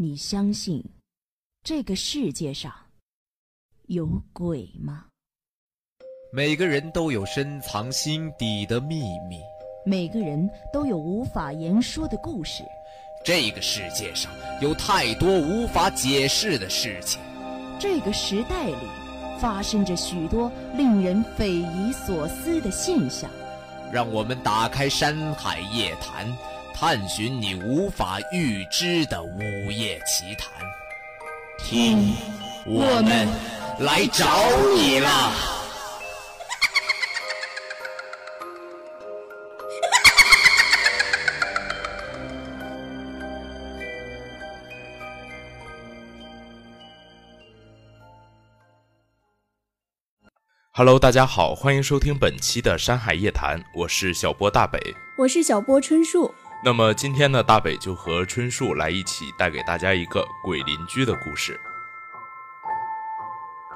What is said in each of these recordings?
你相信这个世界上有鬼吗？每个人都有深藏心底的秘密，每个人都有无法言说的故事。这个世界上有太多无法解释的事情，这个时代里发生着许多令人匪夷所思的现象。让我们打开《山海夜谈》。探寻你无法预知的午夜奇谈，听，我们来找你了。Hello，大家好，欢迎收听本期的《山海夜谈》，我是小波大北，我是小波春树。那么今天呢，大北就和春树来一起带给大家一个鬼邻居的故事。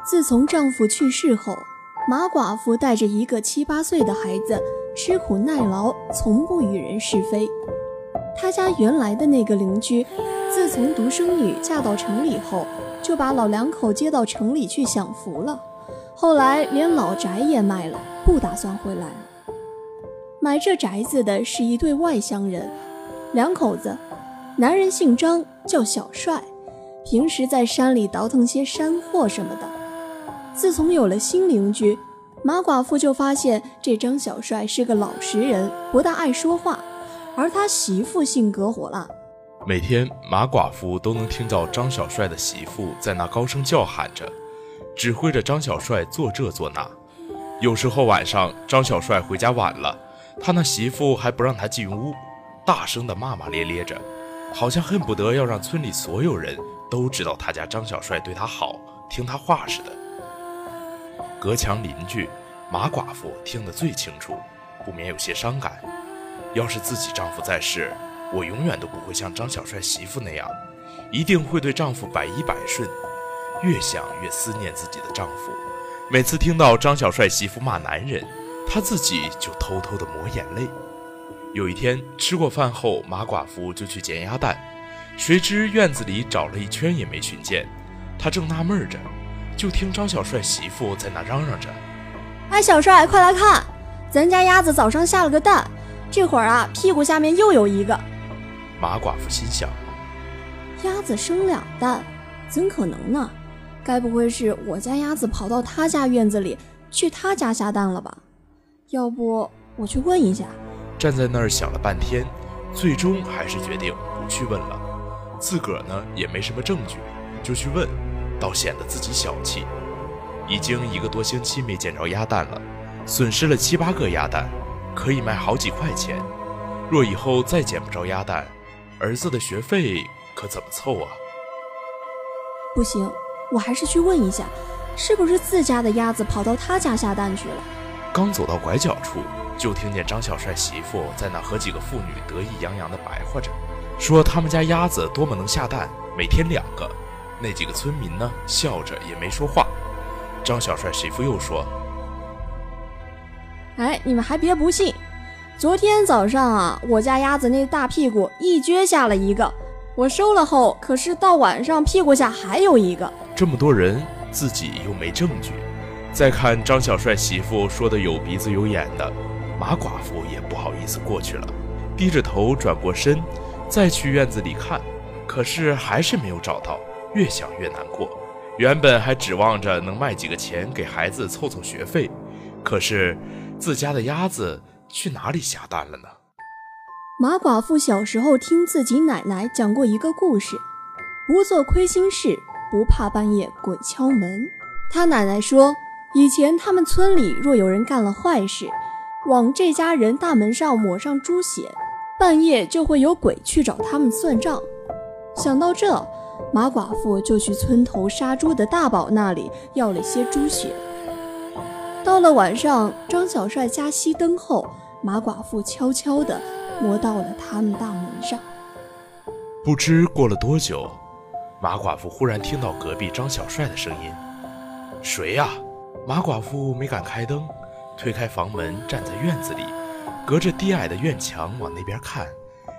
自从丈夫去世后，马寡妇带着一个七八岁的孩子，吃苦耐劳，从不与人是非。她家原来的那个邻居，自从独生女嫁到城里后，就把老两口接到城里去享福了。后来连老宅也卖了，不打算回来。买这宅子的是一对外乡人，两口子，男人姓张，叫小帅，平时在山里倒腾些山货什么的。自从有了新邻居，马寡妇就发现这张小帅是个老实人，不大爱说话，而他媳妇性格火辣。每天马寡妇都能听到张小帅的媳妇在那高声叫喊着，指挥着张小帅做这做那。有时候晚上张小帅回家晚了。他那媳妇还不让他进屋，大声的骂骂咧咧着，好像恨不得要让村里所有人都知道他家张小帅对他好，听他话似的。隔墙邻居马寡妇听得最清楚，不免有些伤感。要是自己丈夫在世，我永远都不会像张小帅媳妇那样，一定会对丈夫百依百顺。越想越思念自己的丈夫，每次听到张小帅媳妇骂男人。他自己就偷偷的抹眼泪。有一天吃过饭后，马寡妇就去捡鸭蛋，谁知院子里找了一圈也没寻见。他正纳闷着，就听张小帅媳妇在那嚷嚷着：“哎，小帅，快来看，咱家鸭子早上下了个蛋，这会儿啊，屁股下面又有一个。”马寡妇心想：“鸭子生两蛋，怎可能呢？该不会是我家鸭子跑到他家院子里去他家下蛋了吧？”要不我去问一下。站在那儿想了半天，最终还是决定不去问了。自个儿呢也没什么证据，就去问，倒显得自己小气。已经一个多星期没捡着鸭蛋了，损失了七八个鸭蛋，可以卖好几块钱。若以后再捡不着鸭蛋，儿子的学费可怎么凑啊？不行，我还是去问一下，是不是自家的鸭子跑到他家下蛋去了？刚走到拐角处，就听见张小帅媳妇在那和几个妇女得意洋洋地白话着，说他们家鸭子多么能下蛋，每天两个。那几个村民呢，笑着也没说话。张小帅媳妇又说：“哎，你们还别不信，昨天早上啊，我家鸭子那大屁股一撅下了一个，我收了后，可是到晚上屁股下还有一个。这么多人，自己又没证据。”再看张小帅媳妇说的有鼻子有眼的，马寡妇也不好意思过去了，低着头转过身，再去院子里看，可是还是没有找到，越想越难过。原本还指望着能卖几个钱给孩子凑凑学费，可是自家的鸭子去哪里下蛋了呢？马寡妇小时候听自己奶奶讲过一个故事：不做亏心事，不怕半夜鬼敲门。她奶奶说。以前他们村里若有人干了坏事，往这家人大门上抹上猪血，半夜就会有鬼去找他们算账。想到这，马寡妇就去村头杀猪的大宝那里要了些猪血。到了晚上，张小帅家熄灯后，马寡妇悄悄地摸到了他们大门上。不知过了多久，马寡妇忽然听到隔壁张小帅的声音：“谁呀？”马寡妇没敢开灯，推开房门，站在院子里，隔着低矮的院墙往那边看，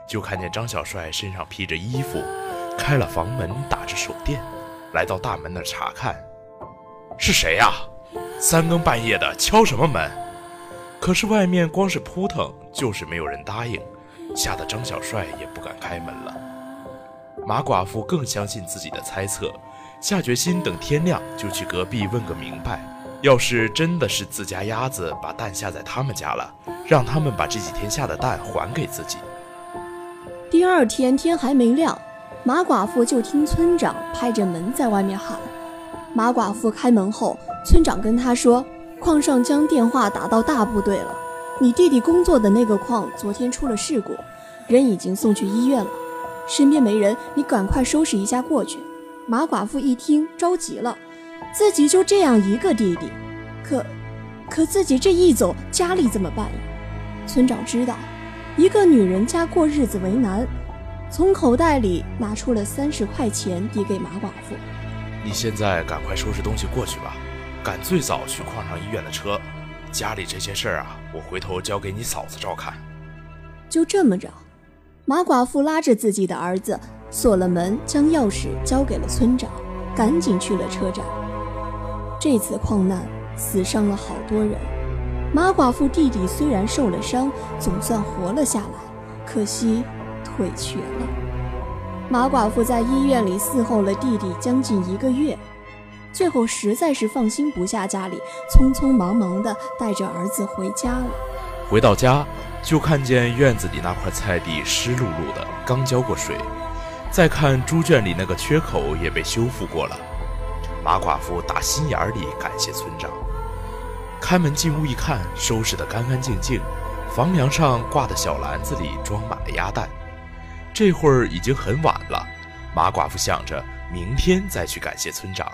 就看见张小帅身上披着衣服，开了房门，打着手电，来到大门那儿查看。是谁呀？三更半夜的敲什么门？可是外面光是扑腾，就是没有人答应，吓得张小帅也不敢开门了。马寡妇更相信自己的猜测，下决心等天亮就去隔壁问个明白。要是真的是自家鸭子把蛋下在他们家了，让他们把这几天下的蛋还给自己。第二天天还没亮，马寡妇就听村长拍着门在外面喊。马寡妇开门后，村长跟他说：“矿上将电话打到大部队了，你弟弟工作的那个矿昨天出了事故，人已经送去医院了，身边没人，你赶快收拾一下过去。”马寡妇一听着急了，自己就这样一个弟弟，可，可自己这一走，家里怎么办呀？村长知道，一个女人家过日子为难，从口袋里拿出了三十块钱递给马寡妇。你现在赶快收拾东西过去吧，赶最早去矿上医院的车。家里这些事儿啊，我回头交给你嫂子照看。就这么着，马寡妇拉着自己的儿子锁了门，将钥匙交给了村长，赶紧去了车站。这次矿难死伤了好多人，马寡妇弟弟虽然受了伤，总算活了下来，可惜腿瘸了。马寡妇在医院里伺候了弟弟将近一个月，最后实在是放心不下家里，匆匆忙忙的带着儿子回家了。回到家，就看见院子里那块菜地湿漉漉的，刚浇过水；再看猪圈里那个缺口也被修复过了。马寡妇打心眼里感谢村长。开门进屋一看，收拾得干干净净，房梁上挂的小篮子里装满了鸭蛋。这会儿已经很晚了，马寡妇想着明天再去感谢村长。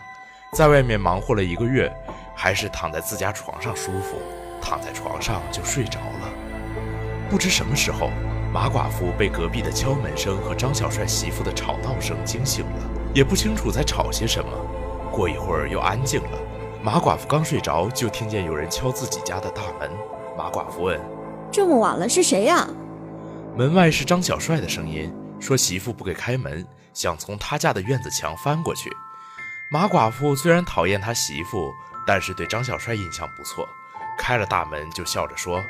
在外面忙活了一个月，还是躺在自家床上舒服，躺在床上就睡着了。不知什么时候，马寡妇被隔壁的敲门声和张小帅媳妇的吵闹声惊醒了，也不清楚在吵些什么。过一会儿又安静了。马寡妇刚睡着，就听见有人敲自己家的大门。马寡妇问：“这么晚了，是谁呀？”门外是张小帅的声音，说媳妇不给开门，想从他家的院子墙翻过去。马寡妇虽然讨厌他媳妇，但是对张小帅印象不错，开了大门就笑着说：“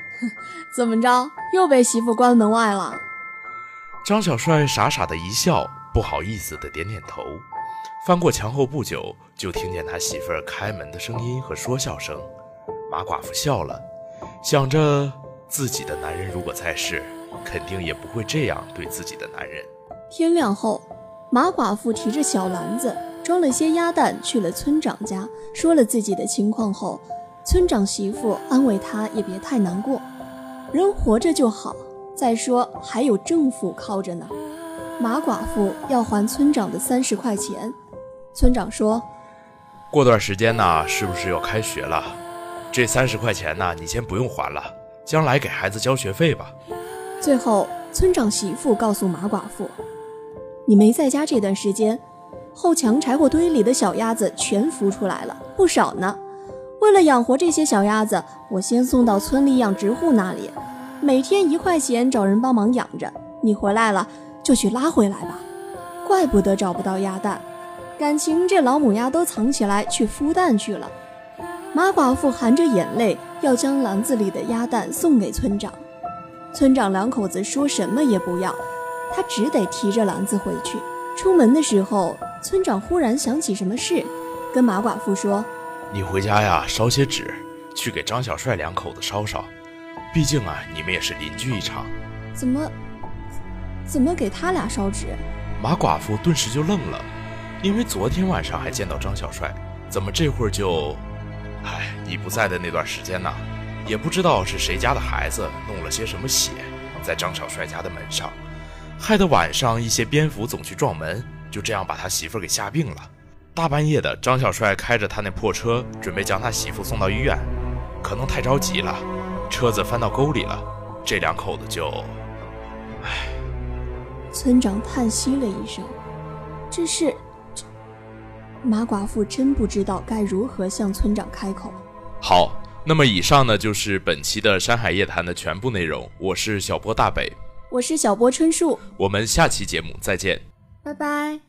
怎么着，又被媳妇关门外了？”张小帅傻傻的一笑，不好意思的点点头。翻过墙后不久，就听见他媳妇儿开门的声音和说笑声。马寡妇笑了，想着自己的男人如果在世。肯定也不会这样对自己的男人。天亮后，马寡妇提着小篮子，装了些鸭蛋去了村长家，说了自己的情况后，村长媳妇安慰她也别太难过，人活着就好。再说还有政府靠着呢。马寡妇要还村长的三十块钱，村长说：“过段时间呢，是不是要开学了？这三十块钱呢，你先不用还了，将来给孩子交学费吧。”最后，村长媳妇告诉马寡妇：“你没在家这段时间，后墙柴火堆里的小鸭子全孵出来了，不少呢。为了养活这些小鸭子，我先送到村里养殖户那里，每天一块钱，找人帮忙养着。你回来了就去拉回来吧。怪不得找不到鸭蛋，感情这老母鸭都藏起来去孵蛋去了。”马寡妇含着眼泪要将篮子里的鸭蛋送给村长。村长两口子说什么也不要，他只得提着篮子回去。出门的时候，村长忽然想起什么事，跟马寡妇说：“你回家呀，烧些纸，去给张小帅两口子烧烧。毕竟啊，你们也是邻居一场。”怎么，怎么给他俩烧纸？马寡妇顿时就愣了，因为昨天晚上还见到张小帅，怎么这会儿就……哎，你不在的那段时间呢？也不知道是谁家的孩子弄了些什么血，在张小帅家的门上，害得晚上一些蝙蝠总去撞门，就这样把他媳妇给吓病了。大半夜的，张小帅开着他那破车，准备将他媳妇送到医院，可能太着急了，车子翻到沟里了，这两口子就……唉。村长叹息了一声，这是……马寡妇真不知道该如何向村长开口。好。那么以上呢就是本期的《山海夜谈》的全部内容。我是小波大北，我是小波春树，我们下期节目再见，拜拜。